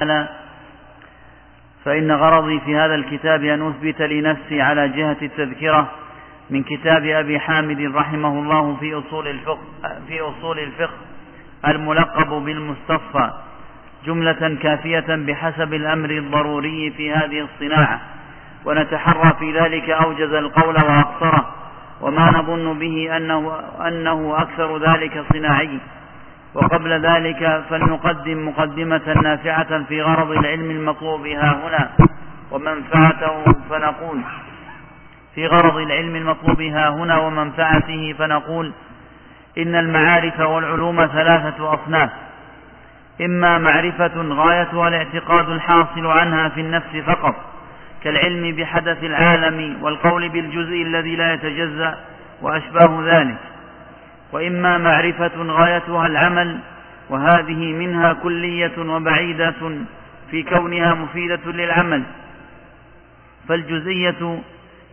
تعالى فإن غرضي في هذا الكتاب أن أثبت لنفسي على جهة التذكرة من كتاب أبي حامد رحمه الله في أصول الفقه في أصول الفقه الملقب بالمستصفى جملة كافية بحسب الأمر الضروري في هذه الصناعة. ونتحرى في ذلك أوجز القول وأقصره وما نظن به أنه, أنه أكثر ذلك صناعي. وقبل ذلك فلنقدم مقدمة نافعة في غرض العلم المطلوب. ها هنا ومنفعته فنقول. في غرض العلم المطلوب ها هنا ومنفعته فنقول. إن المعارف والعلوم ثلاثة أصناف. إما معرفة غايتها الاعتقاد الحاصل عنها في النفس فقط كالعلم بحدث العالم والقول بالجزء الذي لا يتجزأ وأشباه ذلك. وإما معرفة غايتها العمل وهذه منها كلية وبعيدة في كونها مفيدة للعمل. فالجزئية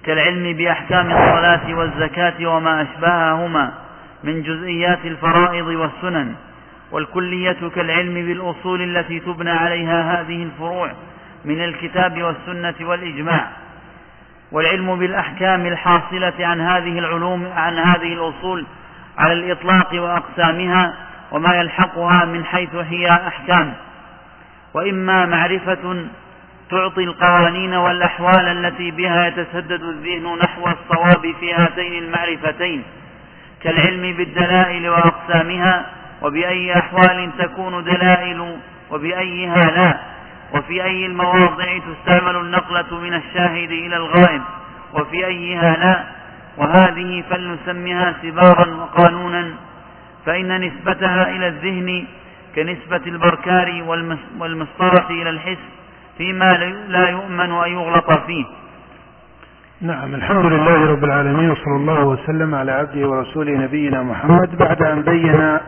كالعلم بأحكام الصلاة والزكاة وما أشبههما من جزئيات الفرائض والسنن والكلية كالعلم بالأصول التي تبنى عليها هذه الفروع من الكتاب والسنة والإجماع. والعلم بالأحكام الحاصلة عن هذه العلوم عن هذه الأصول على الإطلاق وأقسامها وما يلحقها من حيث هي أحكام. وإما معرفة تعطي القوانين والأحوال التي بها يتسدد الذهن نحو الصواب في هاتين المعرفتين كالعلم بالدلائل وأقسامها وبأي أحوال تكون دلائل وبأيها لا وفي أي المواضع تستعمل النقلة من الشاهد إلى الغائب وفي أيها لا وهذه فلنسميها سبارا وقانونا فإن نسبتها إلى الذهن كنسبة البركار والمسطرة إلى الحس فيما لا يؤمن أن يغلط فيه. نعم الحمد لله رب العالمين وصلى الله وسلم على عبده ورسوله نبينا محمد. بعد أن بين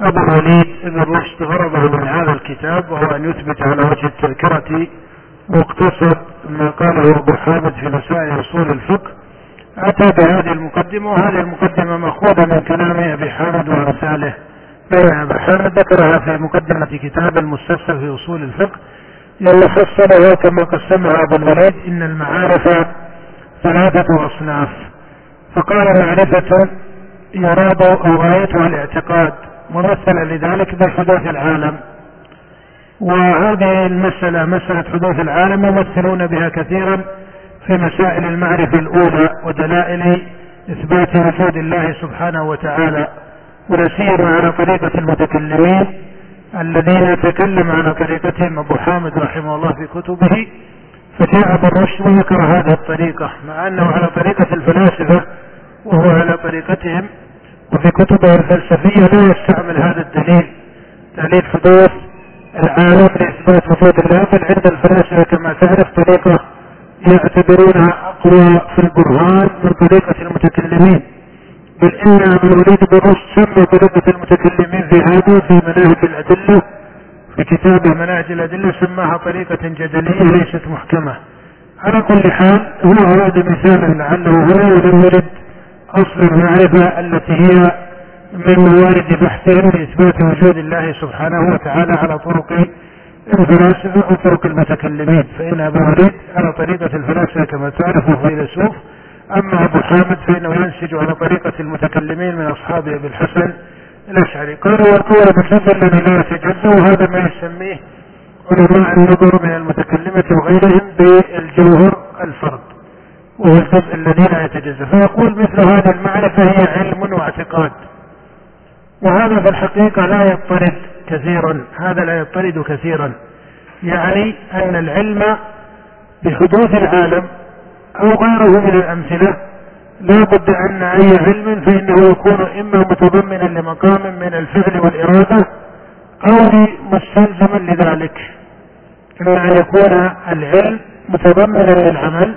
أبو الوليد ابن رشد غرضه من هذا الكتاب وهو أن يثبت على وجه التذكرة مقتصد ما قاله أبو حامد في مسائل أصول الفقه أتى بهذه المقدمة وهذه المقدمة مأخوذة من كلام أبي حامد وأمثاله بين أبي حامد ذكرها في مقدمة كتاب المستفسر في أصول الفقه لو فصلها كما قسمها أبو الوليد إن المعارف ثلاثة أصناف. فقال معرفة يراد أو غايتها الاعتقاد ممثلة لذلك بحدوث العالم. وهذه المسألة مسألة حدوث العالم يمثلون بها كثيرا. في مسائل المعرفة الأولى ودلائل إثبات وجود الله سبحانه وتعالى. ونسير على طريقة المتكلمين الذين تكلم على طريقتهم أبو حامد رحمه الله في كتبه. فجاء ابو الرشد وذكر هذه الطريقة مع أنه على طريقة الفلاسفة وهو على طريقتهم. وفي كتبه الفلسفية لا يستعمل هذا الدليل. دليل حدوث العالم لإثبات وجود الله بل عند الفلاسفة كما تعرف طريقة يعتبرونها أقوى في البرهان من طريقة المتكلمين بل إن الوليد بن رشد طريقة المتكلمين في هذا في مناهج الأدلة في كتابه مناهج الأدلة سماها طريقة جدلية ليست محكمة. على كل حال هو أراد مثالا لعله هنا ولم يرد أصل المعرفة التي هي من موارد بحثهم لإثبات وجود الله سبحانه وتعالى على طرق الفلاسفة وطرق المتكلمين. فإن أبو وليد على طريقة الفلاسفة كما تعرف وهو فيلسوف أما أبو حامد فإنه ينسج على طريقة المتكلمين من أصحاب أبي الحسن الأشعري. قال والقول بالجزء الذي لا يتجزأ وهذا ما يسميه علماء النظر من المتكلمة وغيرهم بالجوهر الفرد. وهو الجزء الذي لا يتجزأ. فيقول مثل هذه المعرفة هي علم واعتقاد. وهذا في الحقيقة لا يضطرد. كثيرا هذا لا يضطرد كثيرا. يعني أن العلم بحدوث العالم أو غيره من الأمثلة لا بد أن أي علم فإنه يكون إما متضمنا لمقام من الفعل والإرادة أو مستلزما لذلك. إما أن يكون العلم متضمنا للعمل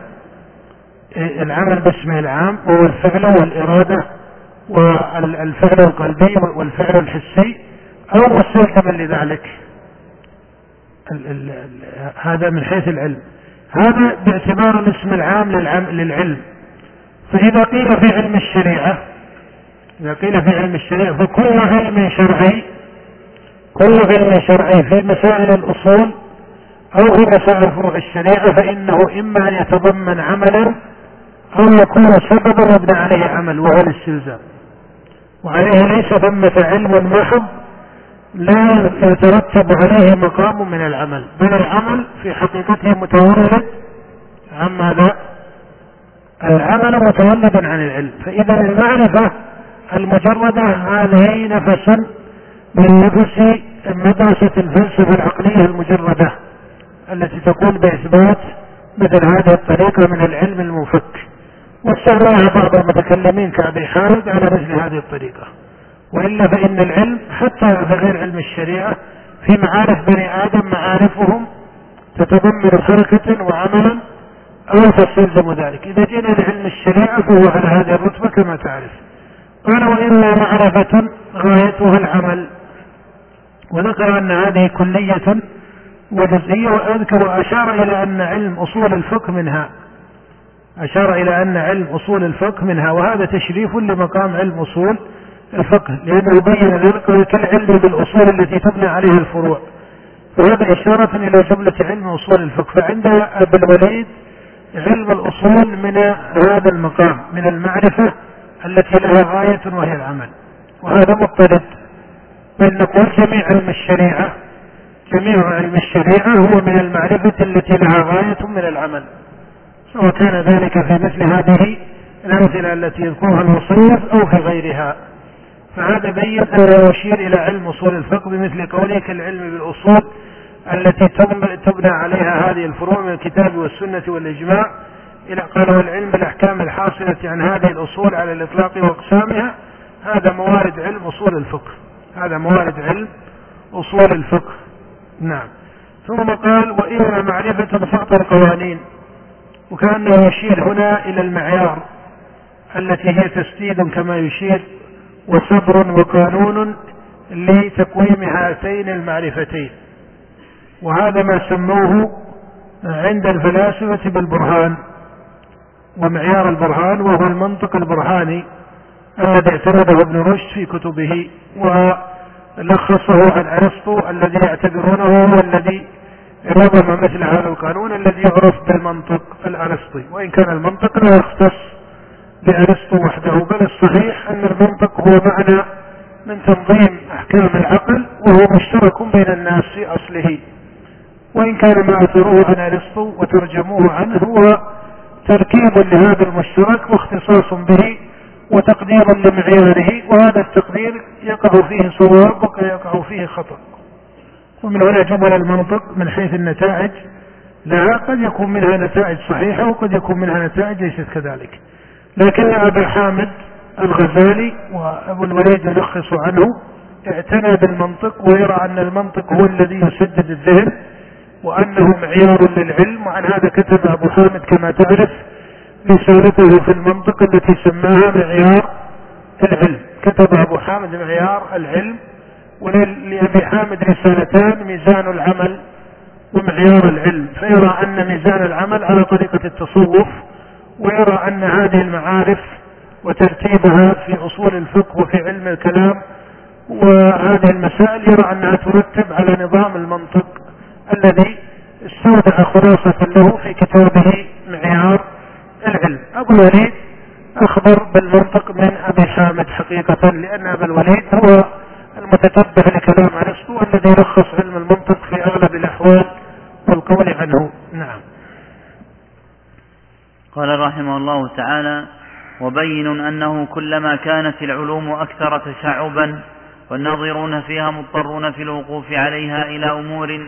العمل باسمه العام وهو الفعل والإرادة والفعل القلبي والفعل الحسي أو مستلزما لذلك. ال ال ال هذا من حيث العلم. هذا باعتبار الاسم العام للعلم. فإذا قيل في علم الشريعة إذا قيل في علم الشريعة فكل علم شرعي كل علم شرعي في مسائل الأصول أو في مسائل فروع الشريعة فإنه إما أن يتضمن عملا أو يكون سببا يبنى عليه عمل وهو الاستلزام. وعليه ليس ثمة علم محض لا يترتب عليه مقام من العمل. بل العمل في حقيقته متولد عن ماذا؟ العمل متولد عن العلم. فإذا المعرفة المجردة هذه نفس من نفس مدرسة الفلسفة العقلية المجردة التي تقول بإثبات مثل هذه الطريقة من العلم المفك. واستغلاها بعض المتكلمين كأبي حامد على مثل هذه الطريقة. وإلا فإن العلم حتى غير علم الشريعة في معارف بني آدم معارفهم تتضمن حركة وعملا أو تستلزم ذلك. إذا جينا لعلم الشريعة فهو على هذه الرتبة كما تعرف. قال وإما معرفة غايتها العمل. وذكر أن هذه كلية وجزئية وأذكر وأشار إلى أن علم أصول الفقه منها. أشار إلى أن علم أصول الفقه منها. وهذا تشريف لمقام علم أصول الفقه لأنه بين ذلك كالعلم بالأصول التي تبنى عليها الفروع. وهذا إشارة إلى جملة علم أصول الفقه. فعند أبي الوليد علم الأصول من هذا المقام من المعرفة التي لها غاية وهي العمل. وهذا مضطرد بل نقول جميع علم الشريعة جميع علم الشريعة هو من المعرفة التي لها غاية من العمل. سواء كان ذلك في مثل هذه الأمثلة التي يذكرها المصنف أو في غيرها. فهذا بين أنه يشير إلى علم أصول الفقه بمثل قوله كالعلم بالأصول التي تبنى عليها هذه الفروع من الكتاب والسنة والإجماع. إلى قال والعلم بالأحكام الحاصلة عن هذه الأصول على الإطلاق وأقسامها هذا موارد علم أصول الفقه. هذا موارد علم أصول الفقه. نعم. ثم قال وإن معرفة بعض القوانين وكأنه يشير هنا إلى المعيار التي هي تسديد كما يشير وصبر وقانون لتقويم هاتين المعرفتين. وهذا ما سموه عند الفلاسفة بالبرهان ومعيار البرهان وهو المنطق البرهاني الذي اعتمده ابن رشد في كتبه ولخصه عن ارسطو الذي يعتبرونه هو الذي نظم مثل هذا القانون الذي يعرف بالمنطق الأرسطي. وإن كان المنطق لا يختص بارسطو وحده. بل الصحيح أن المنطق هو معنى من تنظيم أحكام العقل وهو مشترك بين الناس في أصله. وإن كان ما أثروه عن ارسطو وترجموه عنه هو تركيب لهذا المشترك واختصاص به وتقدير لمعياره. وهذا التقدير يقع فيه صواب ويقع فيه خطأ. ومن هنا جمل المنطق من حيث النتائج. لا قد يكون منها نتائج صحيحة وقد يكون منها نتائج ليست كذلك. لكن أبا حامد الغزالي وأبو الوليد يلخص عنه اعتنى بالمنطق ويرى أن المنطق هو الذي يسدد الذهن وأنه معيار للعلم. وعن هذا كتب أبو حامد كما تعرف رسالته في المنطق التي سماها معيار العلم. كتب أبو حامد معيار العلم ولأبي حامد رسالتان ميزان العمل ومعيار العلم. فيرى أن ميزان العمل على طريقة التصوف ويرى أن هذه المعارف وترتيبها في أصول الفقه وفي علم الكلام وهذه المسائل يرى أنها ترتب على نظام المنطق الذي استودع خلاصة له في كتابه معيار العلم. أبو الوليد أخبر بالمنطق من أبي حامد حقيقة لأن أبا الوليد هو المتتبع لكلام أرسطو الذي يلخص علم المنطق في اغلب الاحوال والقول عنه نعم قال رحمه الله تعالى وبين أنه كلما كانت العلوم أكثر تشعبا والناظرون فيها مضطرون في الوقوف عليها إلى أمور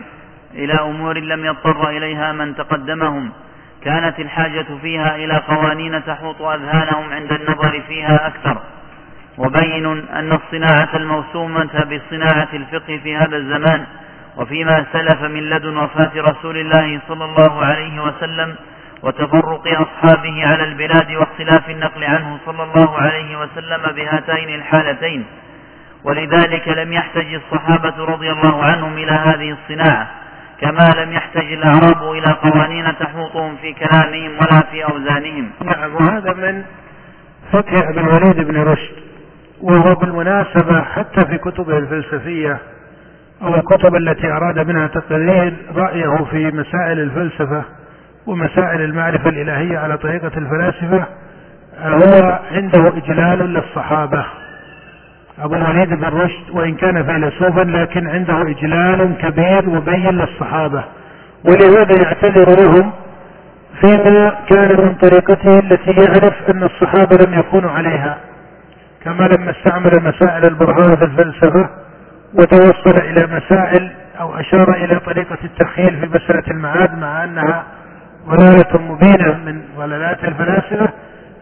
إلى أمور لم يضطر إليها من تقدمهم. كانت الحاجة فيها إلى قوانين تحوط أذهانهم عند النظر فيها أكثر. وبين أن الصناعة الموسومة بصناعة الفقه في هذا الزمان وفيما سلف من لدن وفاة رسول الله صلى الله عليه وسلم وتفرق أصحابه على البلاد واختلاف النقل عنه صلى الله عليه وسلم بهاتين الحالتين. ولذلك لم يحتج الصحابة رضي الله عنهم إلى هذه الصناعة كما لم يحتج الأعراب إلى قوانين تحوطهم في كلامهم ولا في أوزانهم. نعم وهذا من فقه ابن الوليد بن رشد وهو بالمناسبة حتى في كتبه الفلسفية أو الكتب التي أراد منها تقرير رأيه في مسائل الفلسفة ومسائل المعرفة الإلهية على طريقة الفلاسفة هو عنده إجلال للصحابة. أبو الوليد بن رشد وإن كان فيلسوفا لكن عنده إجلال كبير وبين للصحابة. ولهذا يعتذر لهم فيما كان من طريقته التي يعرف أن الصحابة لم يكونوا عليها. كما لما استعمل مسائل البرهان في الفلسفة وتوصل إلى مسائل أو أشار إلى طريقة التخيل في مسألة المعاد مع أنها ضلالة مبينة من ضلالات الفلاسفة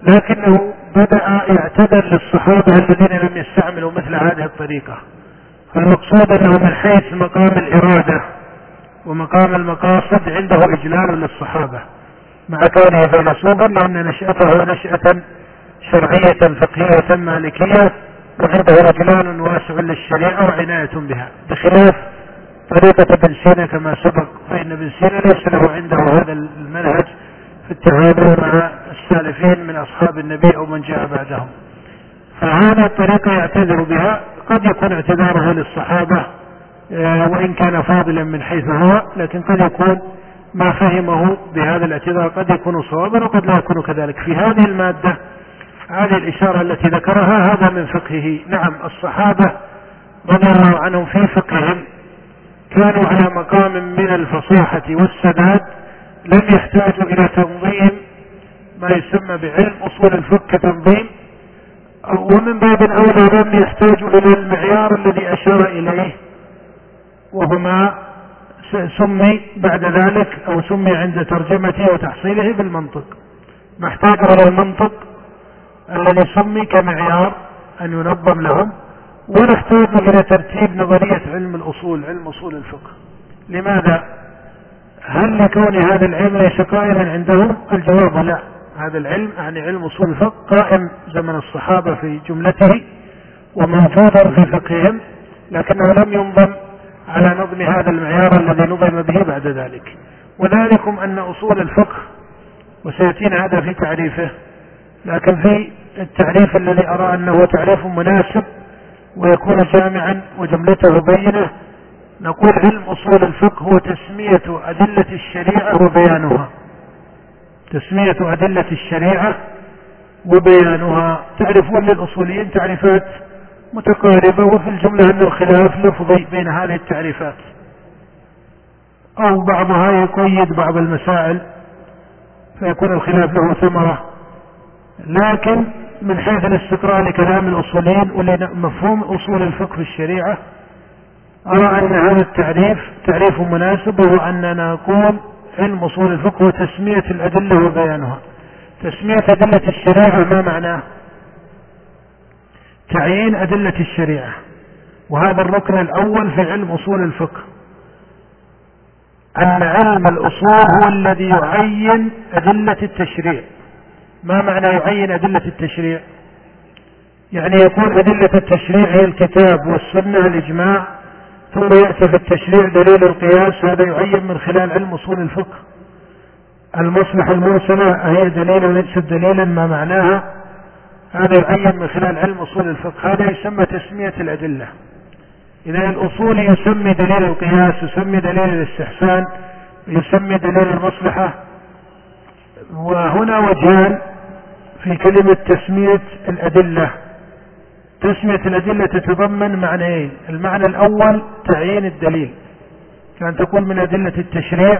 لكنه بدأ يعتذر للصحابة الذين لم يستعملوا مثل هذه الطريقة. فالمقصود أنه من حيث مقام الإرادة ومقام المقاصد عنده إجلال للصحابة. مع كونه فيلسوفا لأن نشأته نشأة شرعية فقهية مالكية وعنده إجلال واسع للشريعة وعناية بها. بخلاف طريقة ابن سينا كما سبق فإن ابن سينا ليس له عنده هذا المنهج في التعامل مع السالفين من أصحاب النبي أو من جاء بعدهم. فهذه الطريقة يعتذر بها قد يكون اعتذاره للصحابة آه، وإن كان فاضلا من حيث هو لكن قد يكون ما فهمه بهذا الاعتذار قد يكون صوابا وقد لا يكون كذلك. في هذه المادة هذه الإشارة التي ذكرها هذا من فقهه. نعم الصحابة رضي الله عنهم في فقههم كانوا على مقام من الفصاحة والسداد لم يحتاجوا إلى تنظيم ما يسمى بعلم أصول الفقه كتنظيم ومن باب أولى لم يحتاجوا إلى المعيار الذي أشار إليه. وهما سمي بعد ذلك أو سمي عند ترجمته وتحصيله بالمنطق. ما احتاجوا إلى المنطق الذي سمي كمعيار أن ينظم لهم. ونحتاج إلى ترتيب نظرية علم الأصول علم أصول الفقه لماذا؟ هل لكون هذا العلم ليس قائما عندهم؟ الجواب لا هذا العلم يعني علم أصول الفقه قائم زمن الصحابة في جملته ومنفوذا في فقههم لكنه لم ينظم على نظم هذا المعيار الذي نظم به بعد ذلك وذلكم أن أصول الفقه وسيأتينا هذا في تعريفه لكن في التعريف الذي أرى أنه تعريف مناسب ويكون جامعا وجملته بينة. نقول علم أصول الفقه هو تسمية أدلة الشريعة وبيانها. تسمية أدلة الشريعة وبيانها. تعرفون للأصوليين تعريفات متقاربة وفي الجملة أن الخلاف لفظي بين هذه التعريفات. أو بعضها يقيد بعض المسائل فيكون الخلاف له ثمرة. لكن من حيث الاستقراء لكلام الأصوليين ولمفهوم أصول الفقه في الشريعة أرى أن هذا التعريف تعريف مناسب وهو أننا نقول علم أصول الفقه وتسمية الأدلة وبيانها. تسمية أدلة الشريعة ما معناه؟ تعيين أدلة الشريعة. وهذا الركن الأول في علم أصول الفقه. أن علم الأصول هو الذي يعين أدلة التشريع. ما معنى يعين أدلة التشريع؟ يعني يكون أدلة التشريع هي الكتاب والسنة الإجماع ثم يأتي في التشريع دليل القياس هذا يعين من خلال علم أصول الفقه. المصلحة المرسلة هي دليل وليست دليلا ما معناها؟ هذا يعين من خلال علم أصول الفقه هذا يسمى تسمية الأدلة. إذا الأصول يسمي دليل القياس يسمي دليل الاستحسان يسمي دليل المصلحة وهنا وجهان في كلمة تسمية الأدلة. تسمية الأدلة تتضمن معنيين. المعنى الأول تعيين الدليل. كان تكون من أدلة التشريع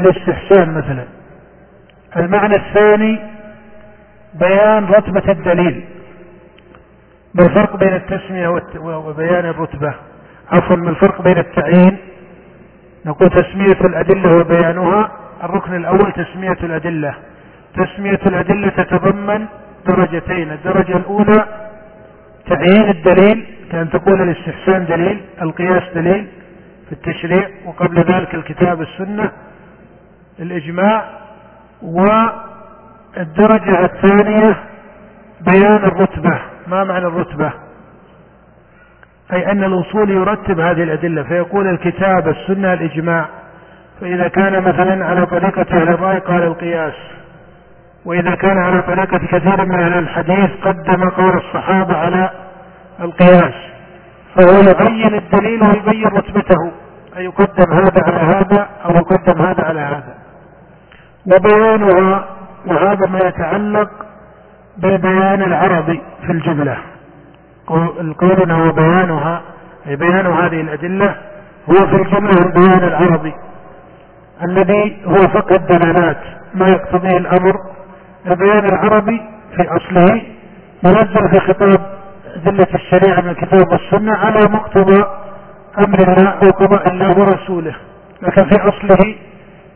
الاستحسان مثلا. المعنى الثاني بيان رتبة الدليل. ما الفرق بين التسمية وبيان الرتبة. عفوا ما الفرق بين التعيين. نقول تسمية الأدلة وبيانها. الركن الأول تسمية الأدلة. تسمية الأدلة تتضمن درجتين. الدرجة الأولى تعيين الدليل كأن تقول الاستحسان دليل القياس دليل في التشريع وقبل ذلك الكتاب السنة الإجماع والدرجة الثانية بيان الرتبة. ما معنى الرتبة؟ أي أن الوصول يرتب هذه الأدلة. فيقول الكتاب السنة الإجماع فإذا كان مثلا على طريقة أهل الرأي قال القياس. وإذا كان على طريقة كثير من أهل الحديث قدم قول الصحابة على القياس فهو يبين الدليل ويبين رتبته أن يقدم هذا على هذا أو يقدم هذا على هذا. وبيانها وهذا ما يتعلق بالبيان العربي في الجملة. القول هو بيانها أي بيان هذه الأدلة هو في الجملة البيان العربي الذي هو فقه الدلالات ما يقتضيه الأمر البيان العربي في أصله منزل في خطاب أدلة الشريعة من الكتاب والسنة على مقتضى أمر الله وقضاء الله ورسوله. لكن في أصله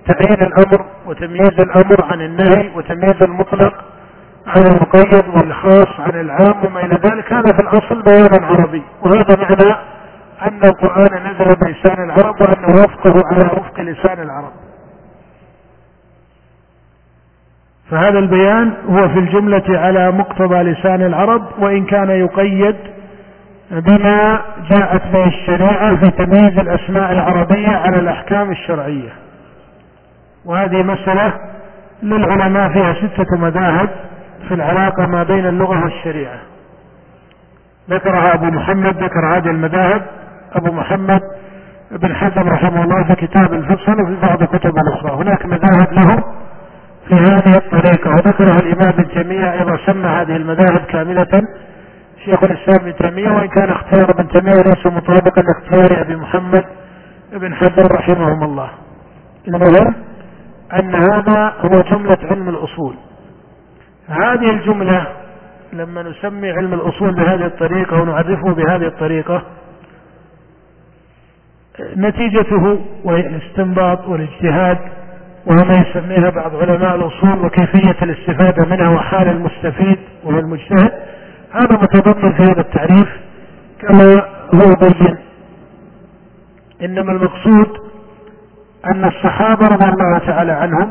تعيين الأمر وتمييز الأمر عن النهي وتمييز المطلق عن المقيد والخاص عن العام وما إلى ذلك. هذا في الأصل بيان عربي. وهذا معنى أن القرآن نزل بلسان العرب وأنه وفقه على وفق لسان العرب. فهذا البيان هو في الجملة على مقتضى لسان العرب وإن كان يقيد بما جاءت به الشريعة في تمييز الأسماء العربية على الأحكام الشرعية. وهذه مسألة للعلماء فيها ستة مذاهب في العلاقة ما بين اللغة والشريعة. ذكرها أبو محمد ذكر هذه المذاهب أبو محمد بن حزم رحمه الله في كتاب الفصل وفي بعض الكتب الأخرى. هناك مذاهب له في هذه الطريقة. وذكرها الإمام ابن تيمية أيضا سمى هذه المذاهب كاملة. شيخ الإسلام ابن تيمية وإن كان اختيار ابن تيمية ليس مطابقا لاختيار أبي محمد بن حزم رحمهم الله. المهم أن هذا هو جملة علم الأصول. هذه الجملة لما نسمي علم الأصول بهذه الطريقة ونعرفه بهذه الطريقة نتيجته وهي الاستنباط والاجتهاد وما يسميها بعض علماء الأصول وكيفية الاستفادة منها وحال المستفيد وهو المجتهد. هذا متضمن في هذا التعريف كما هو بين إنما المقصود أن الصحابة رضي الله تعالى عنهم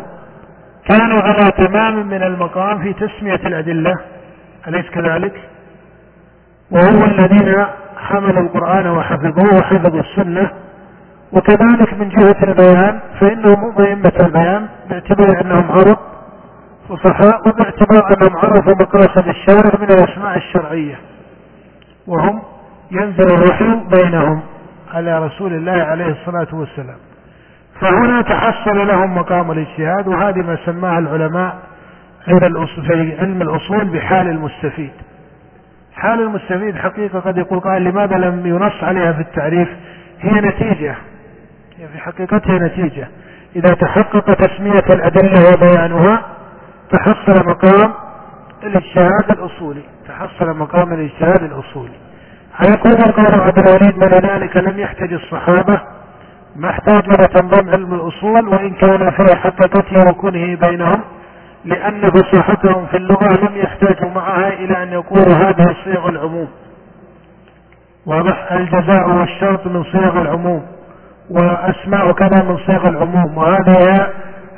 كانوا على تمام من المقام في تسمية الأدلة. أليس كذلك؟ وهم الذين حملوا القرآن وحفظوه وحفظوا السنة وكذلك من جهة البيان فإنهم هم أئمة البيان باعتبار أنهم عرب فصحاء وباعتبار أنهم عرفوا مقاصد الشارع من الأسماء الشرعية. وهم ينزل الوحي بينهم على رسول الله عليه الصلاة والسلام. فهنا تحصل لهم مقام الاجتهاد وهذه ما سماها العلماء في علم الأصول بحال المستفيد. حال المستفيد حقيقة قد يقول قائل لماذا لم ينص عليها في التعريف؟ هي نتيجة في حقيقتها نتيجة. إذا تحقق تسمية الأدلة وبيانها تحصل مقام الاجتهاد الأصولي. تحصل مقام الاجتهاد الأصولي. على كل قول عبد الوليد من ذلك لم يحتج الصحابة ما احتاج إلى تنظيم علم الأصول وإن كان في حقيقته وكونه بينهم لأن فصاحتهم في اللغة لم يحتاجوا معها إلى أن يقولوا هذه صيغ العموم. واضح الجزاء والشرط من صيغ العموم. وأسماء كذا من صيغ العموم وهذا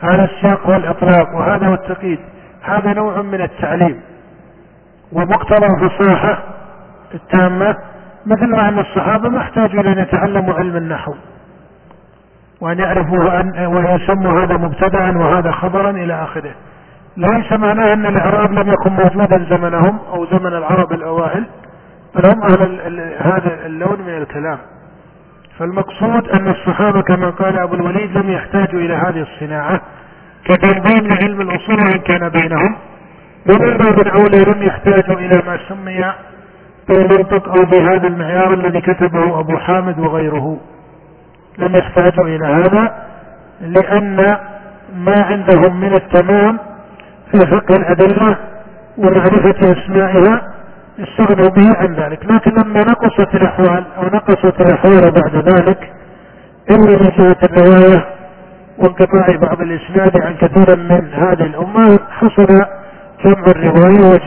هذا السياق والإطلاق وهذا هو التقييد. هذا نوع من التعليم. ومقتضى الفصاحة التامة مثل ما أن الصحابة ما احتاجوا إلى أن يتعلموا علم النحو. وأن يعرفوا أن ويسموا هذا مبتدأ وهذا خبرا إلى آخره. ليس معناه أن الإعراب لم يكن موجودا زمنهم أو زمن العرب الأوائل بل هم أهل هذا اللون من الكلام. فالمقصود أن الصحابة كما قال أبو الوليد لم يحتاجوا إلى هذه الصناعة كتنظيم لعلم الأصول وإن كان بينهم. ومن باب أولى لم يحتاجوا إلى ما سمي بالمنطق أو بهذا المعيار الذي كتبه أبو حامد وغيره. لم يحتاجوا إلى هذا لأن ما عندهم من التمام في فقه الأدلة ومعرفة أسمائها استغنوا به عن ذلك. لكن لما نقصت الأحوال أو نقصت الأحوال بعد ذلك إما من جهة الرواية وانقطاع بعض الإسناد عن كثير من هذه الأمة حصل جمع الرواية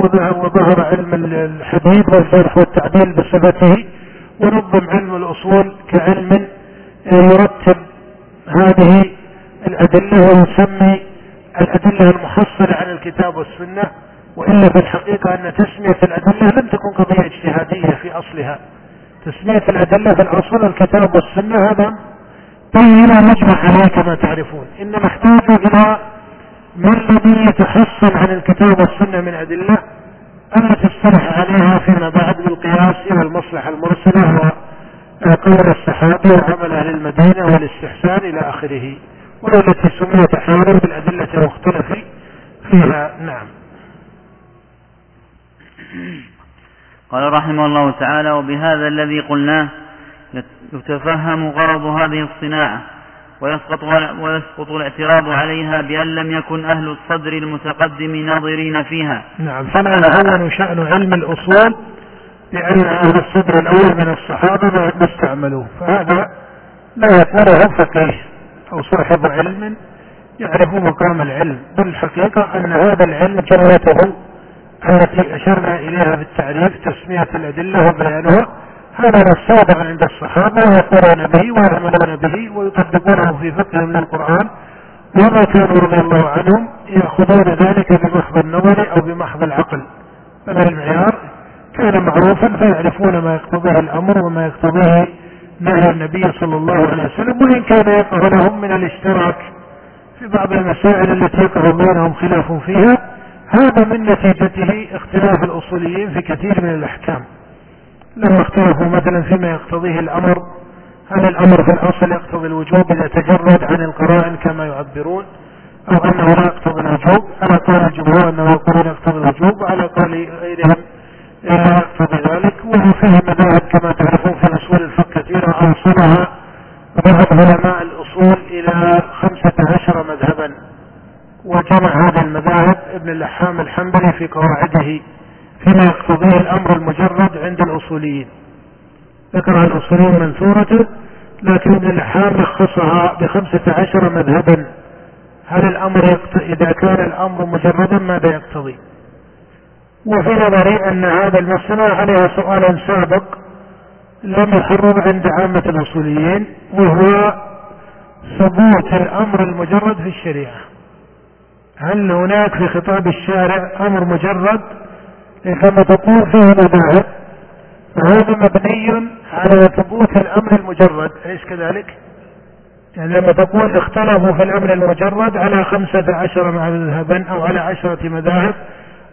وجمعها وظهر علم الحديث والجرح والتعديل بصفته ونظم علم الأصول كعلم يرتب هذه الأدلة ويسمي الأدلة المحصلة على الكتاب والسنة. وإلا في الحقيقة أن تسمية الأدلة لم تكن قضية اجتهادية في أصلها. تسمية الأدلة في الأصل الكتاب والسنة هذا طيب مجمع عليه كما تعرفون. إنما احتاجوا إلى ما الذي يتحصل عن الكتاب والسنة من أدلة؟ التي واصطلح عليها فيما بعد بالقياس والمصلحة المرسلة وقول الصحابة وعمل أهل المدينة والاستحسان إلى آخره. وهي التي سميت أحيانا بالأدلة المختلف فيها. نعم. قال رحمه الله تعالى وبهذا الذي قلناه يتفهم غرض هذه الصناعة ويسقط, ويسقط الاعتراض عليها بأن لم يكن أهل الصدر المتقدم ناظرين فيها. نعم فلا يهون شأن علم الأصول لأن أهل الصدر الأول من الصحابة ما استعملوه فهذا لا يقوله فقيه أو صاحب علم يعرف مقام العلم بل الحقيقة أن هذا العلم جرته التي أشرنا إليها بالتعريف تسمية الأدلة وبيانها. هذا السابق عند الصحابة ويقولون به ويعملون به ويطبقونه في فقه من القرآن. وما كانوا رضي الله عنهم يأخذون ذلك بمحض النظر أو بمحض العقل. بل المعيار؟ كان معروفا فيعرفون ما يقتضيه الأمر وما يقتضيه نهي النبي صلى الله عليه وسلم وإن كان يقع لهم من الاشتراك في بعض المسائل التي يقع بينهم خلاف فيها. هذا من نتيجته اختلاف الأصوليين في كثير من الأحكام. لما اختلفوا مثلا فيما يقتضيه الأمر هل الأمر في الأصل يقتضي الوجوب إذا تجرد عن القرائن كما يعبرون أو أنه لا يقتضي الوجوب؟ على قول الجمهور أنه يقولون يقتضي الوجوب وعلى قول غيرهم لا يقتضي ذلك. وهو فيه مذاهب كما تعرفون في أصول الفقه كثيرة أوصلها ذهب علماء الأصول إلى خمسة عشر وجمع هذه المذاهب ابن اللحام الحنبلي في قواعده فيما يقتضيه الأمر المجرد عند الأصوليين. ذكرها الأصوليين منثورة لكن ابن اللحام لخصها بخمسة عشر مذهبا. هل الأمر يقتضي إذا كان الأمر مجردا ماذا يقتضي؟ وفي نظري أن هذا المسألة عليها سؤال سابق لم يحرر عند عامة الأصوليين وهو ثبوت الأمر المجرد في الشريعة. هل هناك في خطاب الشارع أمر مجرد؟ كما تقول فيه مذاهب فهذا مبني على ثبوت الأمر المجرد. أليس كذلك؟ يعني لما تقول اختلفوا في الأمر المجرد على خمسة عشر مذهبا أو على عشرة مذاهب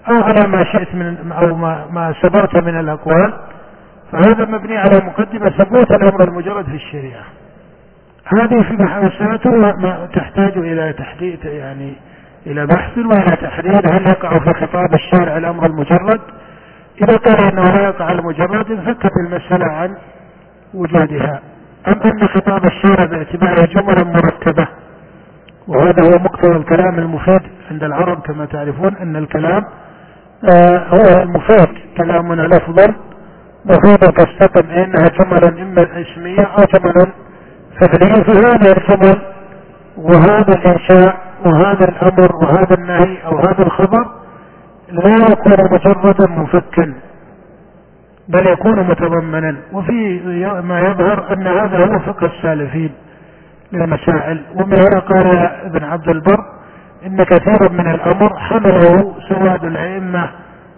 أو على ما شئت من أو ما, ما سبقت من الأقوال فهذا مبني على مقدمة ثبوت الأمر المجرد في الشريعة. هذه في ما تحتاج إلى تحديد يعني إلى بحث وإلى تحديد هل يقع في خطاب الشارع الأمر المجرد. إذا قال أنه لا يقع المجرد انفكت المسألة عن وجودها. أم أن خطاب الشارع باعتباره جمل مرتبة وهذا هو مقتضى الكلام المفيد عند العرب كما تعرفون أن الكلام آه هو المفيد كلامنا لفظا مفيدة تستقم إنها جمل إما اسمية أو جمل فعلية فهذا الجمل وهذا الإنشاء وهذا الأمر وهذا النهي أو هذا الخبر لا يكون مجردا مفكا بل يكون متضمنا. وفي ما يظهر أن هذا هو فقه السالفين للمسائل. ومن هنا قال ابن عبد البر إن كثيرا من الأمر حمله سواد الأئمة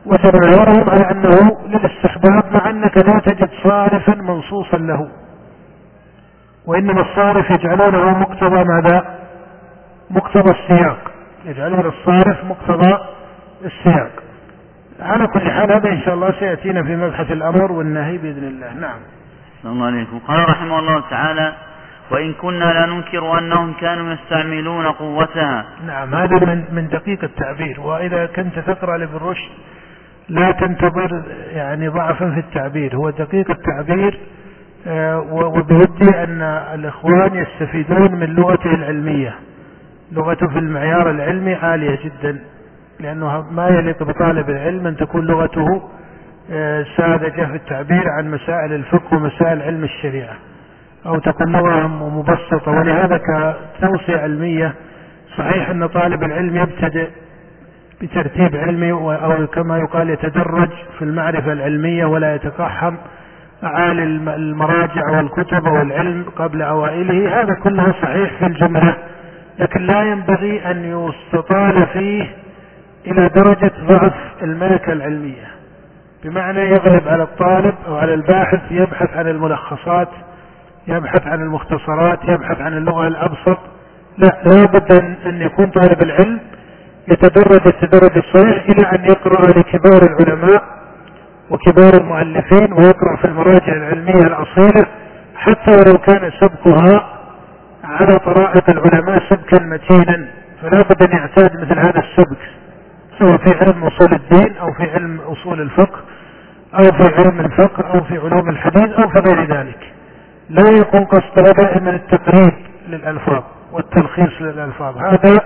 وجماهيرهم على أنه للاستحباب مع أنك لا تجد صارفا منصوصا له. وإنما الصارف يجعلونه مقتضى ماذا؟ مقتضى السياق. يجعلون الصارف مقتضى السياق. على كل حال هذا إن شاء الله سيأتينا في مبحث الأمر والنهي بإذن الله. نعم. الله عليكم. قال رحمه الله تعالى وإن كنا لا ننكر أنهم كانوا يستعملون قوتها. نعم هذا من, من دقيق التعبير. وإذا كنت تقرأ لابن رشد لا تنتظر يعني ضعفا في التعبير. هو دقيق التعبير آه، وبودي أن الإخوان يستفيدون من لغته العلمية. لغته في المعيار العلمي عالية جدا لأنه ما يليق بطالب العلم أن تكون لغته آه، ساذجة في التعبير عن مسائل الفقه ومسائل علم الشريعة أو تكون لغة مبسطة. ولهذا كتوصية علمية صحيح أن طالب العلم يبتدئ بترتيب علمي أو كما يقال يتدرج في المعرفة العلمية ولا يتقحم أعالي المراجع والكتب والعلم قبل أوائله. هذا كله صحيح في الجملة. لكن لا ينبغي أن يستطال فيه إلى درجة ضعف الملكة العلمية. بمعنى يغلب على الطالب أو على الباحث يبحث عن الملخصات يبحث عن المختصرات يبحث عن اللغة الأبسط. لا لابد أن يكون طالب العلم يتدرج التدرج الصحيح إلى أن يقرأ لكبار العلماء وكبار المؤلفين ويقرأ في المراجع العلمية الأصيلة حتى ولو كان سبكها على طرائق العلماء سبكا متينا فلا بد أن يعتاد مثل هذا السبك سواء في علم أصول الدين أو في علم أصول الفقه أو في علم الفقه أو في علوم الحديث أو في غير ذلك. لا يكون قصده دائما التقريب للألفاظ والتلخيص للألفاظ. هذا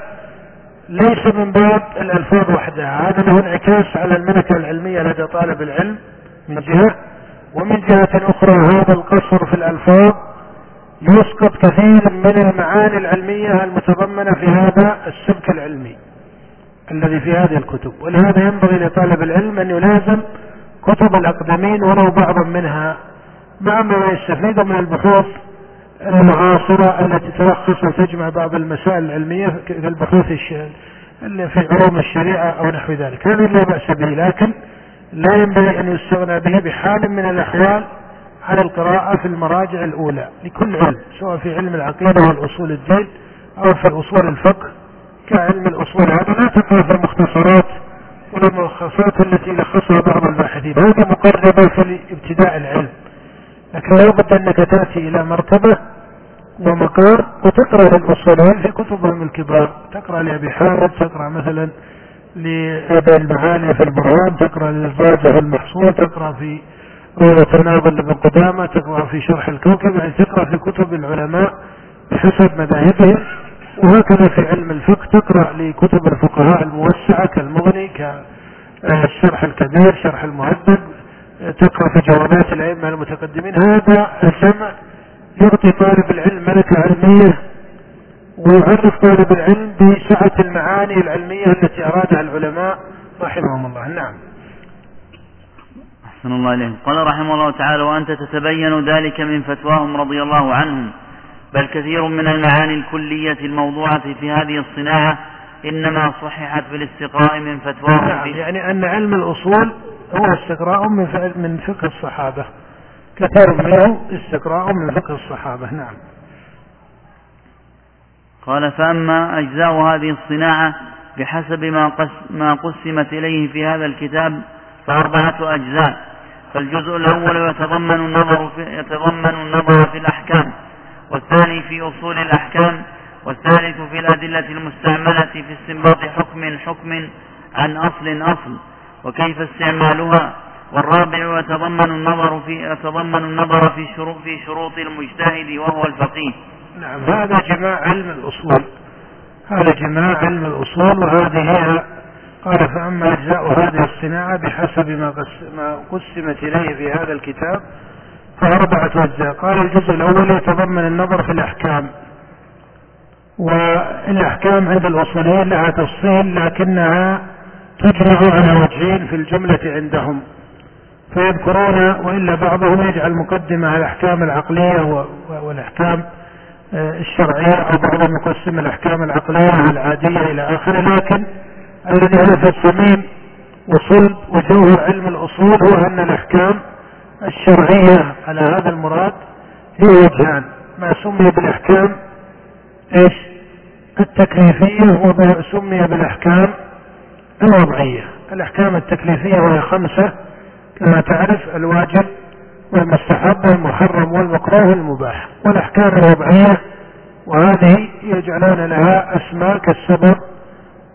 ليس من باب الألفاظ وحدها هذا له انعكاس على الملكة العلمية لدى طالب العلم من جهة ومن جهة أخرى هذا القصر في الألفاظ يسقط كثير من المعاني العلمية المتضمنة في هذا السبك العلمي الذي في هذه الكتب. ولهذا ينبغي لطالب العلم أن يلازم كتب الأقدمين ولو بعضا منها مع ما يستفيد من البحوث المعاصرة التي تلخص وتجمع بعض المسائل العلمية كالبحوث في علوم الشريعة أو نحو ذلك. هذا لا بأس به لكن لا ينبغي أن يستغنى به بحال من الأحوال على القراءة في المراجع الأولى لكل علم سواء في علم العقيدة والأصول الدين أو في أصول الفقه كعلم الأصول هذا لا تقع في المختصرات والملخصات التي لخصها بعض الباحثين. هذه مقربة في ابتداء العلم. لكن لا بد أنك تأتي إلى مرتبة ومقار وتقرأ للأصولين في كتبهم الكبار. تقرأ لأبي حامد تقرأ مثلا لأبي المعالي في البرهان تقرأ للراجع المحصول تقرأ في روضة الناظر لابن قدامة تقرأ في شرح الكوكب يعني تقرأ في كتب العلماء بحسب مذاهبهم وهكذا في علم الفقه تقرأ لكتب الفقهاء الموسعة كالمغني كالشرح الكبير شرح المهذب. تقرأ في جوابات الأئمة المتقدمين. هذا الجمع يعطي طالب العلم ملكة علمية ويعرف طالب العلم بسعة المعاني العلمية التي أرادها العلماء رحمهم الله. نعم. أحسن الله إليه قال رحمه الله تعالى وأنت تتبين ذلك من فتواهم رضي الله عنهم. بل كثير من المعاني الكلية الموضوعة في هذه الصناعة إنما صححت بالاستقراء من فتواهم نعم يعني أن علم الأصول هو استقراء من من فقه الصحابة. كثير منه استقراء من فقه الصحابة نعم. قال فأما أجزاء هذه الصناعة بحسب ما, قس ما قسمت إليه في هذا الكتاب فأربعة أجزاء. فالجزء الأول يتضمن النظر في يتضمن النظر في الأحكام والثاني في أصول الأحكام والثالث في الأدلة المستعملة في استنباط حكم حكم عن أصل أصل وكيف استعمالها والرابع يتضمن النظر في يتضمن النظر في شروط في شروط المجتهد وهو الفقيه. نعم هذا جماع علم الأصول هذا جماع علم الأصول وهذه هي قال فأما أجزاء هذه الصناعة بحسب ما, قسمت إليه في هذا الكتاب فأربعة أجزاء. قال الجزء الأول يتضمن النظر في الأحكام. والأحكام عند الأصوليين لها تفصيل لكنها تجمع على وجهين في الجملة عندهم. فيذكرون وإلا بعضهم يجعل مقدمة الأحكام العقلية والأحكام آه، الشرعية أو بعضهم يقسم الأحكام العقلية العادية إلى آخره لكن الذي هو في الصميم وصلب وجوهر علم الأصول هو أن الأحكام الشرعية على هذا المراد هي وجهان. ما سمي بالأحكام؟ إيش؟ التكليفية وما سمي بالأحكام الوضعية. الأحكام التكليفية وهي خمسة كما تعرف الواجب والمستحب والمحرم والمكروه والمباح. والأحكام الوضعية وهذه يجعلون لها أسماء كالسبب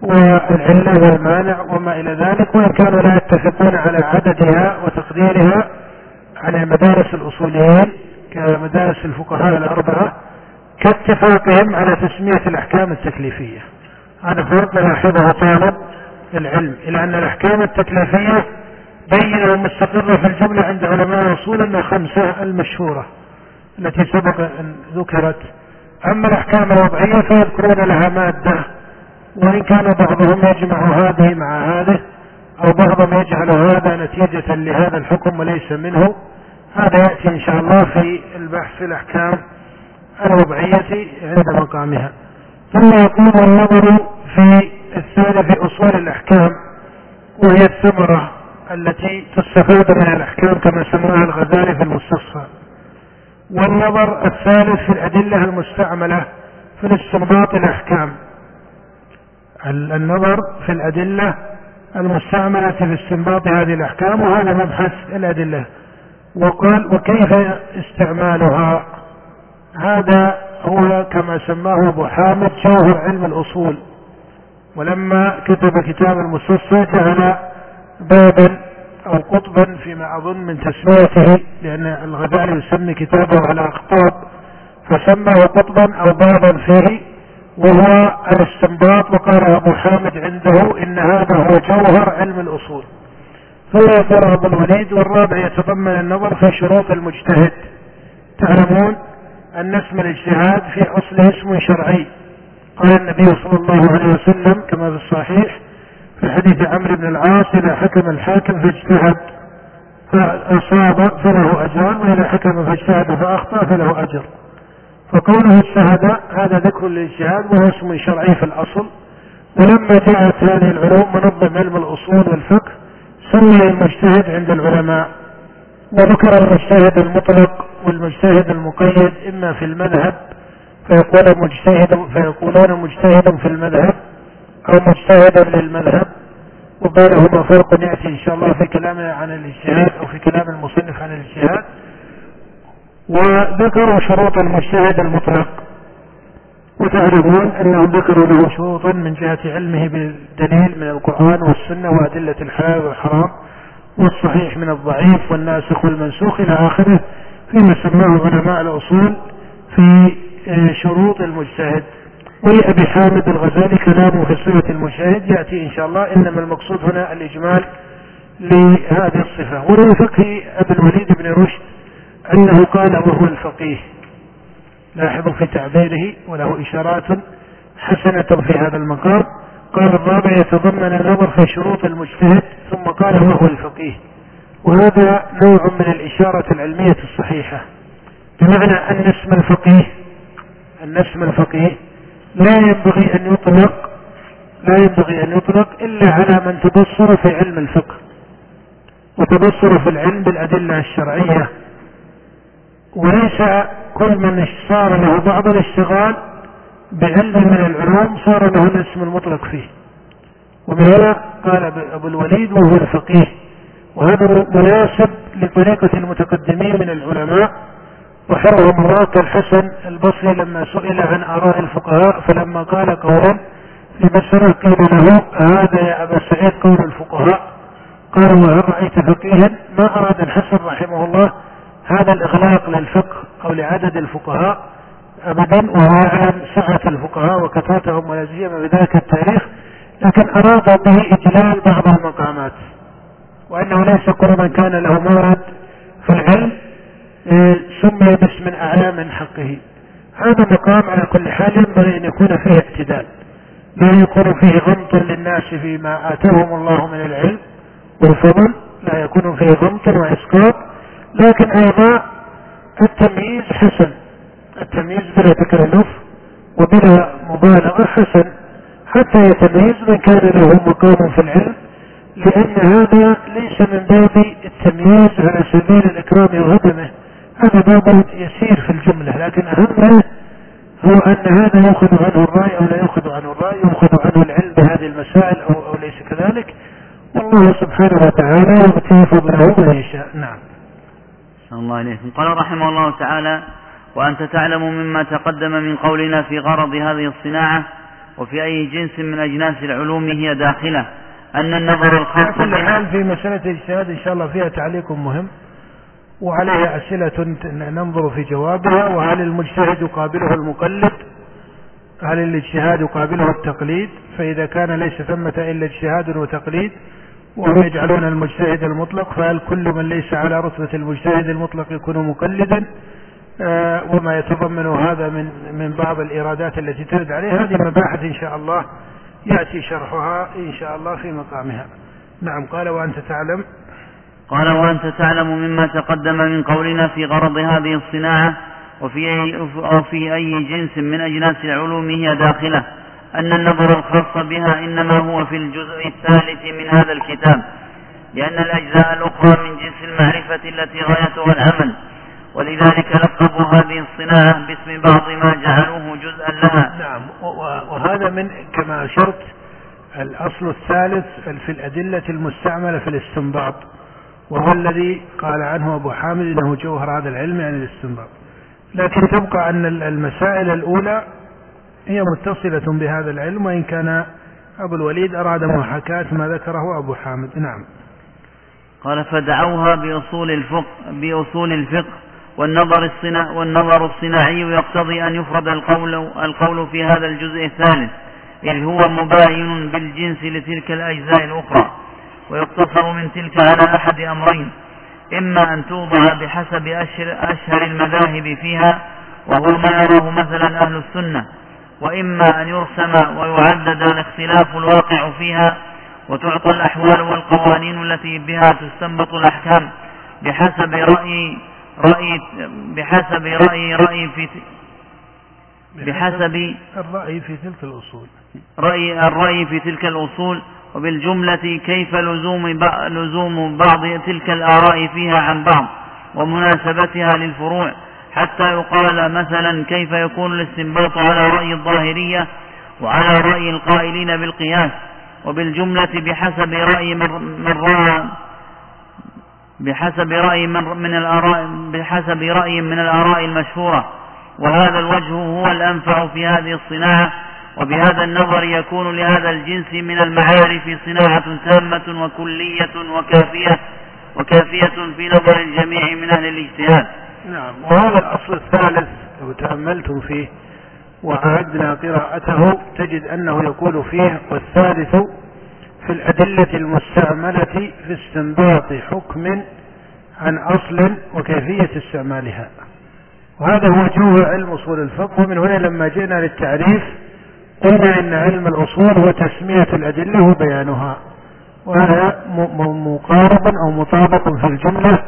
والعلة والمانع وما إلى ذلك وإن كانوا لا يتفقون على عددها وتقديرها على مدارس الأصوليين كمدارس الفقهاء الأربعة كاتفاقهم على تسمية الأحكام التكليفية. هذا فرق لاحظه طالب العلم إلى أن الأحكام التكليفية بينة ومستقرة في الجملة عند علماء الأصول أنها خمسة المشهورة التي سبق أن ذكرت. أما الأحكام الوضعية فيذكرون لها مادة وإن كان بعضهم يجمع هذه مع هذه أو بعضهم يجعل هذا نتيجة لهذا الحكم وليس منه هذا يأتي إن شاء الله في البحث في الأحكام الوضعية عند مقامها. ثم يكون النظر في الثاني في أصول الأحكام وهي الثمرة التي تستفاد من الأحكام كما سماها الغزالي في المستصفى. والنظر الثالث في الأدلة المستعملة في الاستنباط الأحكام. النظر في الأدلة المستعملة في استنباط هذه الأحكام وهذا مبحث الأدلة. وقال وكيف استعمالها؟ هذا هو كما سماه أبو حامد جوهر علم الأصول. ولما كتب كتاب المستصفى جعل بابا أو قطبا فيما أظن من تسميته لأن الغزالي يسمي كتابه على أخطاب فسماه قطبا أو بابا فيه. وهو الاستنباط وقال أبو حامد عنده إن هذا هو جوهر علم الأصول. ثم يقول أبو الوليد والرابع يتضمن النظر في شروط المجتهد. تعلمون أن اسم الاجتهاد في أصله اسم شرعي. قال النبي صلى الله عليه وسلم كما في الصحيح في حديث عمرو بن العاص إذا حكم الحاكم فاجتهد فأصاب فله أجران وإذا حكم فاجتهد فأخطأ فله أجر. فقوله الشهداء هذا ذكر للاجتهاد وهو اسم شرعي في الأصل. ولما جاءت هذه العلوم منظم علم الأصول والفقه سمي المجتهد عند العلماء. وذكر المجتهد المطلق والمجتهد المقيد إما في المذهب فيقول مجتهد فيقولون مجتهد في المذهب أو مجتهدا للمذهب. وبينهما فرق يأتي إن شاء الله في كلامنا عن الاجتهاد أو في كلام المصنف عن الاجتهاد. وذكروا شروط المجتهد المطلق. وتعرفون أنهم ذكروا له شروطا من جهة علمه بالدليل من القرآن والسنة وأدلة الحلال والحرام والصحيح من الضعيف والناسخ والمنسوخ إلى آخره فيما سماه علماء الأصول في آه، شروط المجتهد. ولأبي حامد الغزالي كلامه في صفة المجتهد يأتي إن شاء الله إنما المقصود هنا الإجمال لهذه الصفة. وله فقه أبي الوليد بن رشد أنه قال وهو الفقيه. لاحظوا في تعبيره وله إشارات حسنة في هذا المقام. قال الرابع يتضمن النظر في شروط المجتهد ثم قال وهو الفقيه. وهذا نوع من الإشارة العلمية الصحيحة. بمعنى أن اسم الفقيه أن اسم الفقيه لا ينبغي أن يطلق لا ينبغي أن يطلق إلا على من تبصر في علم الفقه وتبصر في العلم بالأدلة الشرعية. وليس كل من صار له بعض الاشتغال بعلم من العلوم صار له الاسم المطلق فيه. ومن هنا قال أبو الوليد وهو الفقيه. وهذا مناسب لطريقة المتقدمين من العلماء. وحره مرات الحسن البصري لما سئل عن آراء الفقهاء فلما قال قولا في مسألة قيل له هذا يا أبا سعيد قول الفقهاء؟ قال وهل رأيت فقيها؟ ما أراد الحسن رحمه الله هذا الإغلاق للفقه أو لعدد الفقهاء. أبدا وهو يعلم سعة الفقهاء وكثرتهم ولا سيما بذلك التاريخ لكن أراد به إجلال بعض المقامات. وأنه ليس كل من كان له مورد في العلم إيه، سمي باسم أعلى من حقه. هذا مقام على كل حال ينبغي أن يكون فيه اعتدال لا يكون فيه غمط للناس فيما آتاهم الله من العلم والفضل لا يكون فيه غمط وإسقاط. لكن أيضا التمييز حسن. التمييز بلا تكلف وبلا مبالغة حسن. حتى يتميز من كان له مقام في العلم لأن هذا ليس من باب التمييز على سبيل الإكرام وهدمه. هذا باب يسير في الجملة لكن أهمه هو أن هذا يأخذ عنه الرأي أو لا يأخذ عنه الرأي يأخذ عنه العلم بهذه المسائل أو, أو ليس كذلك. والله سبحانه وتعالى يؤتي فضله من يشاء نعم. الله إليكم. قال رحمه الله تعالى وأنت تعلم مما تقدم من قولنا في غرض هذه الصناعة وفي أي جنس من أجناس العلوم هي داخلة. أن النظر الخاص كل حال في مسألة الاجتهاد إن شاء الله فيها تعليق مهم وعليها أسئلة ننظر في جوابها وهل المجتهد يقابله المقلد؟ هل الاجتهاد يقابله التقليد؟ فإذا كان ليس ثمة إلا اجتهاد وتقليد وهم يجعلون المجتهد المطلق فهل كل من ليس على رتبة المجتهد المطلق يكون مقلدا؟ آه وما يتضمن هذا من من بعض الإيرادات التي ترد عليه هذه مباحث إن شاء الله. يأتي شرحها إن شاء الله في مقامها. نعم قال وأنت تعلم. قال وأنت تعلم مما تقدم من قولنا في غرض هذه الصناعة وفي أي, وفي أي جنس من أجناس العلوم هي داخلة. أن النظر الخاص بها إنما هو في الجزء الثالث من هذا الكتاب لأن الأجزاء الأخرى من جنس المعرفة التي غايتها العمل ولذلك لقبوا هذه الصناعة باسم بعض ما جعلوه جزءا لها. نعم وهذا من كما أشرت الأصل الثالث في الأدلة المستعملة في الاستنباط وهو الذي قال عنه أبو حامد أنه جوهر هذا العلم يعني الاستنباط. لكن تبقى أن المسائل الأولى هي متصلة بهذا العلم وإن كان أبو الوليد أراد محاكاة ما ذكره أبو حامد. نعم. قال فدعوها بأصول الفقه بأصول الفقه والنظر الصناع والنظر الصناعي يقتضي أن يفرد القول القول في هذا الجزء الثالث إذ هو مباين بالجنس لتلك الأجزاء الأخرى ويقتصر من تلك على أحد أمرين إما أن توضع بحسب أشهر, أشهر المذاهب فيها وهو ما يراه مثلا أهل السنة وإما أن يرسم ويعدد الاختلاف الواقع فيها وتعطى الأحوال والقوانين التي بها تستنبط الأحكام بحسب رأي رأي بحسب رأي رأي في بحسب الرأي في تلك الأصول. رأي الرأي في تلك الأصول وبالجملة كيف لزوم لزوم بعض تلك الآراء فيها عن بعض ومناسبتها للفروع حتى يقال مثلا كيف يكون الاستنباط على رأي الظاهرية وعلى رأي القائلين بالقياس وبالجملة بحسب رأي من رأى بحسب رأي من الآراء بحسب رأي من الآراء المشهورة. وهذا الوجه هو الأنفع في هذه الصناعة وبهذا النظر يكون لهذا الجنس من المعارف صناعة تامة وكلية وكافية وكافية في نظر الجميع من أهل الاجتهاد. نعم وهذا الأصل الثالث لو تأملتم فيه وعدنا قراءته تجد أنه يقول فيه والثالث في الأدلة المستعملة في استنباط حكم عن أصل وكيفية استعمالها. وهذا هو جوه علم أصول الفقه ومن هنا لما جئنا للتعريف قلنا إن علم الأصول هو تسمية الأدلة وبيانها وهذا مقارب أو مطابق في الجملة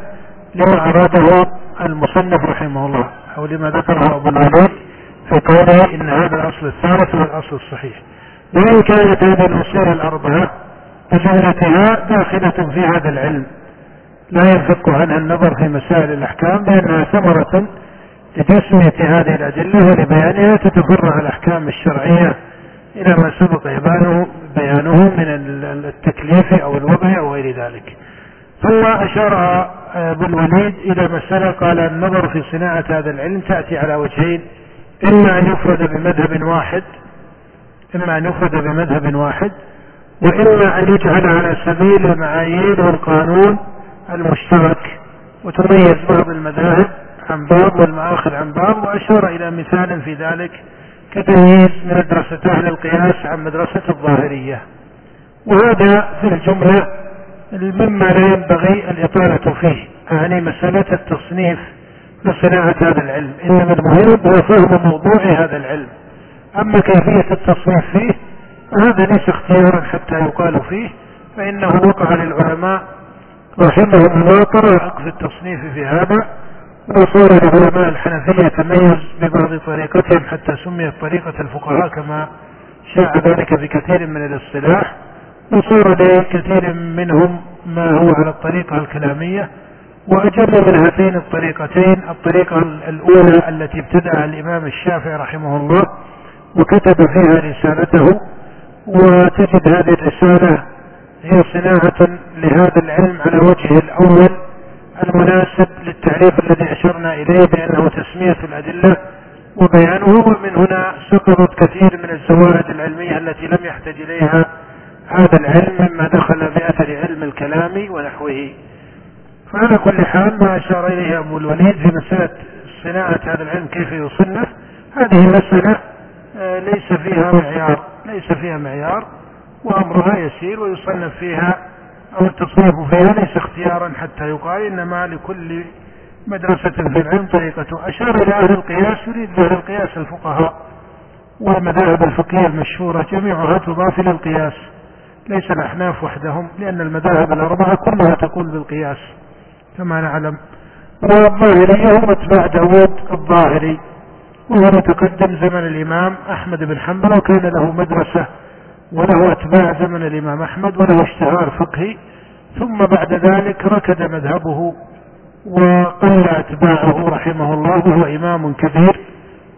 لما أراده المصنف رحمه الله. أو لما ذكره أبو الوليد في قوله إن هذا الأصل الثالث هو الأصل الصحيح. وإن كانت هذه الأصول الأربعة بجملتها داخلة في هذا العلم. لا ينفك عنها النظر في مسائل الأحكام لأنها ثمرة لتسمية هذه الأدلة ولبيانها تتفرع الأحكام الشرعية إلى ما سبق بيانه بيانه من التكليف أو الوضع أو غير ذلك. ثم أشار ابو الوليد إلى مسألة قال النظر في صناعة هذا العلم تأتي على وجهين إما أن يفرد بمذهب واحد إما أن يفرد بمذهب واحد وإما أن يجعل على سبيل المعايير والقانون المشترك. وتميز بعض المذاهب عن بعض والمآخذ عن بعض وأشار إلى مثال في ذلك كتمييز مدرسة أهل القياس عن مدرسة الظاهرية. وهذا في الجملة مما لا ينبغي الإطالة فيه يعني مسألة التصنيف لصناعة هذا العلم. إنما المهم هو فهم موضوع هذا العلم. أما كيفية التصنيف فيه هذا ليس اختيارا حتى يقال فيه فإنه وقع للعلماء رحمهم الله طرائق في التصنيف في هذا وصار لعلماء الحنفية تميز ببعض طريقتهم حتى سميت طريقة الفقهاء كما شاع ذلك بكثير من الاصطلاح. وصار لكثير منهم ما هو على الطريقة الكلامية وأجر من هاتين الطريقتين الطريقة الأولى التي ابتدأها الإمام الشافعي رحمه الله وكتب فيها رسالته وتجد هذه الرسالة هي صناعة لهذا العلم على وجهه الأول المناسب للتعريف الذي أشرنا إليه بأنه تسمية الأدلة وبيانه ومن هنا سقطت كثير من الزوائد العلمية التي لم يحتج إليها هذا العلم مما دخل بأثر علم الكلام ونحوه. فعلى كل حال ما أشار إليه أبو الوليد في مسألة صناعة هذا العلم كيف يصنف هذه مسألة آه، ليس فيها معيار ليس فيها معيار وأمرها يسير ويصنف فيها أو التصنيف فيها ليس اختيارا حتى يقال إنما لكل مدرسة في العلم طريقته أشار إلى أهل القياس يريد بأهل القياس الفقهاء والمذاهب الفقهية المشهورة جميعها تضاف إلى القياس. ليس الأحناف وحدهم لأن المذاهب الأربعة كلها تقول بالقياس كما نعلم. والظاهرية هم اتباع داود الظاهري وهو متقدم زمن الإمام أحمد بن حنبل وكان له مدرسة وله أتباع زمن الإمام أحمد وله اشتهار فقهي. ثم بعد ذلك ركد مذهبه وقل أتباعه رحمه الله وهو إمام كبير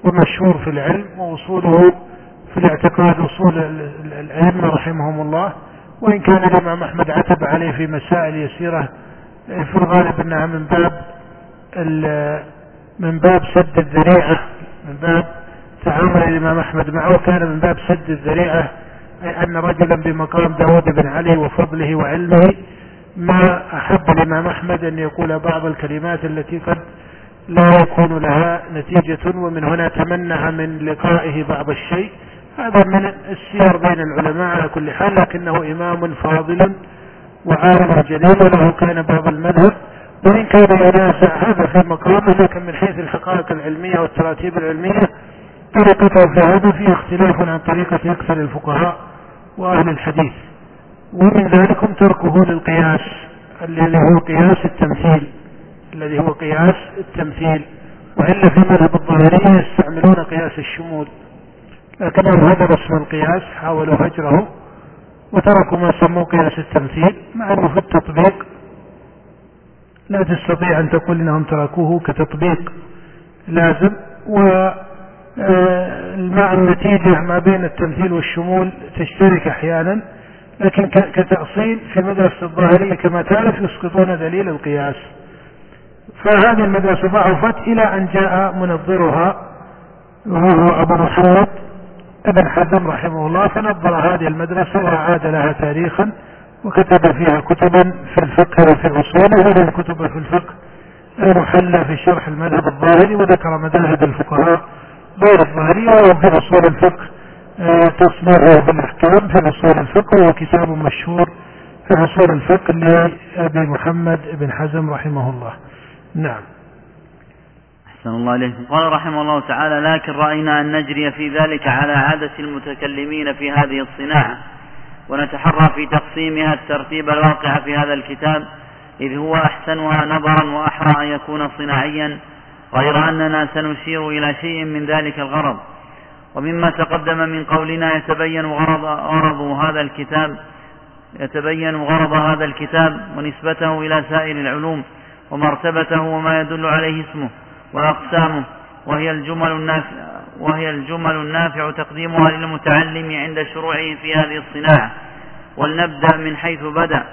ومشهور في العلم ووصوله في الاعتقاد أصول الأئمة رحمهم الله وإن كان الإمام أحمد عتب عليه في مسائل يسيرة في الغالب أنها من باب من باب سد الذريعة من باب تعامل الإمام أحمد معه كان من باب سد الذريعة أي أن رجلا بمقام داود بن علي وفضله وعلمه ما أحب الإمام أحمد أن يقول بعض الكلمات التي قد لا يكون لها نتيجة ومن هنا تمنع من لقائه بعض الشيء. هذا من السير بين العلماء على كل حال لكنه إمام فاضل وعالم جليل وله كان باب المذهب. وإن كان ينازع هذا في مقامه لكن من حيث الحقائق العلمية والتراتيب العلمية طريقته في هذا فيه اختلاف عن طريقة أكثر الفقهاء وأهل الحديث. ومن ذلكم تركه للقياس الذي هو قياس التمثيل الذي هو قياس التمثيل. وإلا في مذهب الظاهرية يستعملون قياس الشمول. لكنهم هذا اسم القياس حاولوا هجره وتركوا ما سموه قياس التمثيل مع إنه في التطبيق. لا تستطيع أن تقول إنهم تركوه كتطبيق لازم و آه، مع النتيجة ما بين التمثيل والشمول تشترك أحيانا لكن كتأصيل في مدرسة الظاهرية كما تعرف يسقطون دليل القياس. فهذه المدرسة ضعفت إلى أن جاء منظرها وهو أبو محمد ابن حزم رحمه الله فنظر هذه المدرسة وأعاد لها تاريخا وكتب فيها كتبا في الفقه وفي الأصول وهذه الكتب في الفقه. المحلى في شرح المذهب الظاهري وذكر مذاهب الفقهاء غير الظاهرية وفي أصول الفقه آه، تصنيعه بالإحكام في أصول الفقه وهو كتاب مشهور في أصول الفقه لأبي محمد بن حزم رحمه الله. نعم. أحسن الله إليكم. قال رحمه الله تعالى لكن رأينا أن نجري في ذلك على عادة المتكلمين في هذه الصناعة ونتحرى في تقسيمها الترتيب الواقع في هذا الكتاب إذ هو أحسنها نظرا وأحرى أن يكون صناعيا غير أننا سنشير إلى شيء من ذلك الغرض. ومما تقدم من قولنا يتبين غرض, غرض هذا الكتاب يتبين غرض هذا الكتاب ونسبته إلى سائر العلوم ومرتبته وما يدل عليه اسمه. وأقسامه وهي الجمل النافع وهي الجمل النافع تقديمها للمتعلم عند شروعه في هذه الصناعة ولنبدأ من حيث بدأ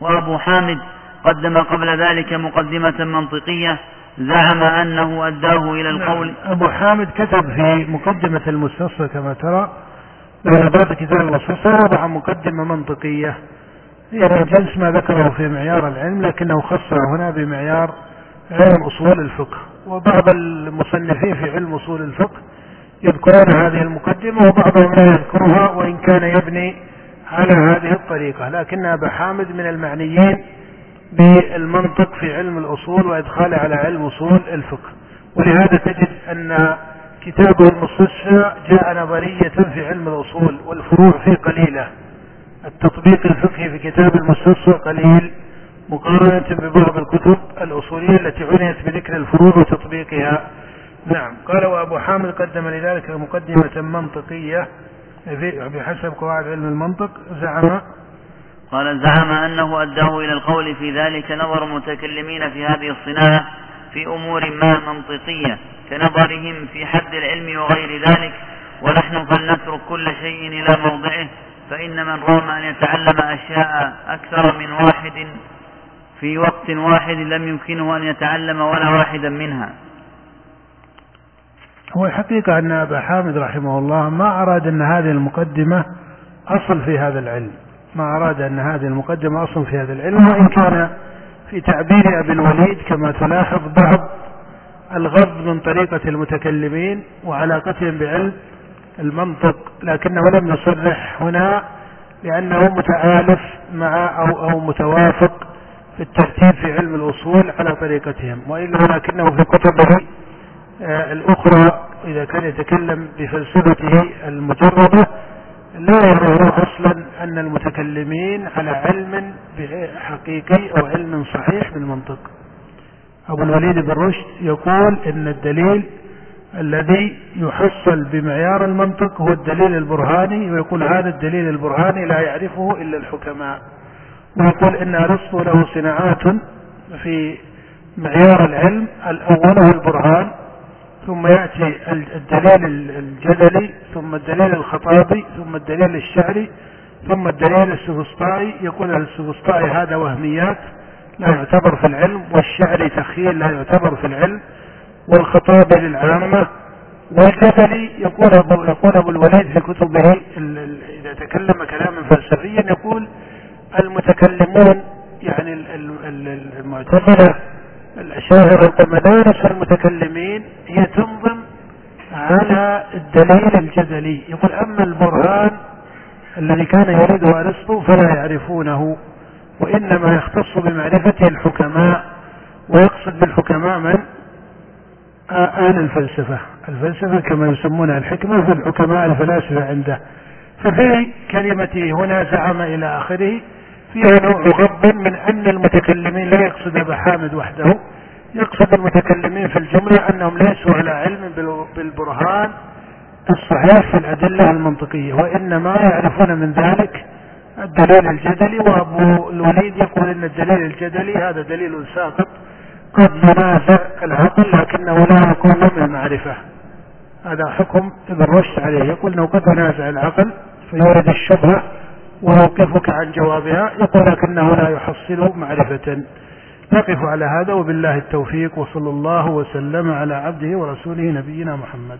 وأبو حامد قدم قبل ذلك مقدمة منطقية زعم أنه أداه إلى القول نعم. أبو حامد كتب في مقدمة المستصفى كما ترى بعد كتاب المستصفى وضع مقدمة منطقية هي من جنس ما ذكره في معيار العلم لكنه خصه هنا بمعيار علم أصول الفقه. وبعض المصنفين في علم أصول الفقه يذكرون هذه المقدمة وبعضهم لا يذكرها وإن كان يبني على هذه الطريقة. لكن أبا حامد من المعنيين بالمنطق في علم الأصول وإدخاله على علم أصول الفقه. ولهذا تجد أن كتابه المستصفى جاء نظرية في علم الأصول والفروع فيه قليلة. التطبيق الفقهي في كتاب المستصفى قليل. مقارنة ببعض الكتب الأصولية التي عنيت بذكر الفروع وتطبيقها. نعم. قال وأبو حامد قدم لذلك مقدمة منطقية. بحسب قواعد علم المنطق. زعم قال زعم أنه أداه إلى القول في ذلك نظر المتكلمين في هذه الصناعة في أمور ما منطقية كنظرهم في حد العلم وغير ذلك. ونحن فلنترك كل شيء إلى موضعه فإن من رام أن يتعلم أشياء أكثر من واحد في وقت واحد لم يمكنه أن يتعلم ولا واحدا منها. هو الحقيقة أن أبا حامد رحمه الله ما أراد أن هذه المقدمة أصل في هذا العلم. ما أراد أن هذه المقدمة أصل في هذا العلم وإن كان في تعبير أبي الوليد كما تلاحظ بعض الغض من طريقة المتكلمين وعلاقتهم بعلم المنطق لكنه لم يصرح هنا لأنه متآلف مع أو أو متوافق الترتيب في علم الأصول على طريقتهم وإلا ولكنه في كتبه آه، الأخرى إذا كان يتكلم بفلسفته المجردة لا يرى أصلا أن المتكلمين على علم حقيقي أو علم صحيح بالمنطق أبو الوليد بن رشد يقول إن الدليل الذي يحصل بمعيار المنطق هو الدليل البرهاني ويقول هذا الدليل البرهاني لا يعرفه إلا الحكماء. ويقول إن أرسطو له صناعات في معيار العلم الأول هو البرهان ثم يأتي الدليل الجدلي ثم الدليل الخطابي ثم الدليل الشعري ثم الدليل السفسطائي يقول السفسطائي هذا وهميات لا يعتبر في العلم والشعري تخيل لا يعتبر في العلم والخطابي للعامة والجدلي يقول أبو, يقول أبو الوليد في كتبه إذا تكلم كلاما فلسفيا يقول المتكلمون يعني المعتزلة الأشاعرة ومدارس المتكلمين هي تنظم على الدليل الجدلي يقول أما البرهان الذي كان يريده أرسطو فلا يعرفونه وإنما يختص بمعرفته الحكماء. ويقصد بالحكماء من؟ آل الفلسفة. الفلسفة كما يسمونها الحكمة في الحكماء الفلاسفة عنده. ففي كلمته هنا زعم إلى آخره فيها نوع غض من أن المتكلمين لا يقصد أبا حامد وحده. يقصد المتكلمين في الجملة أنهم ليسوا على علم بالبرهان الصحيح في الأدلة المنطقية وإنما يعرفون من ذلك الدليل الجدلي. وأبو الوليد يقول أن الدليل الجدلي هذا دليل ساقط قد ينازع العقل لكنه لا يكون من المعرفة. هذا حكم ابن رشد عليه. يقول إنه قد ينازع العقل فيورد الشبهة ويوقفك عن جوابها يقول لكنه لا يحصل معرفة. نقف على هذا وبالله التوفيق وصلى الله وسلم على عبده ورسوله نبينا محمد.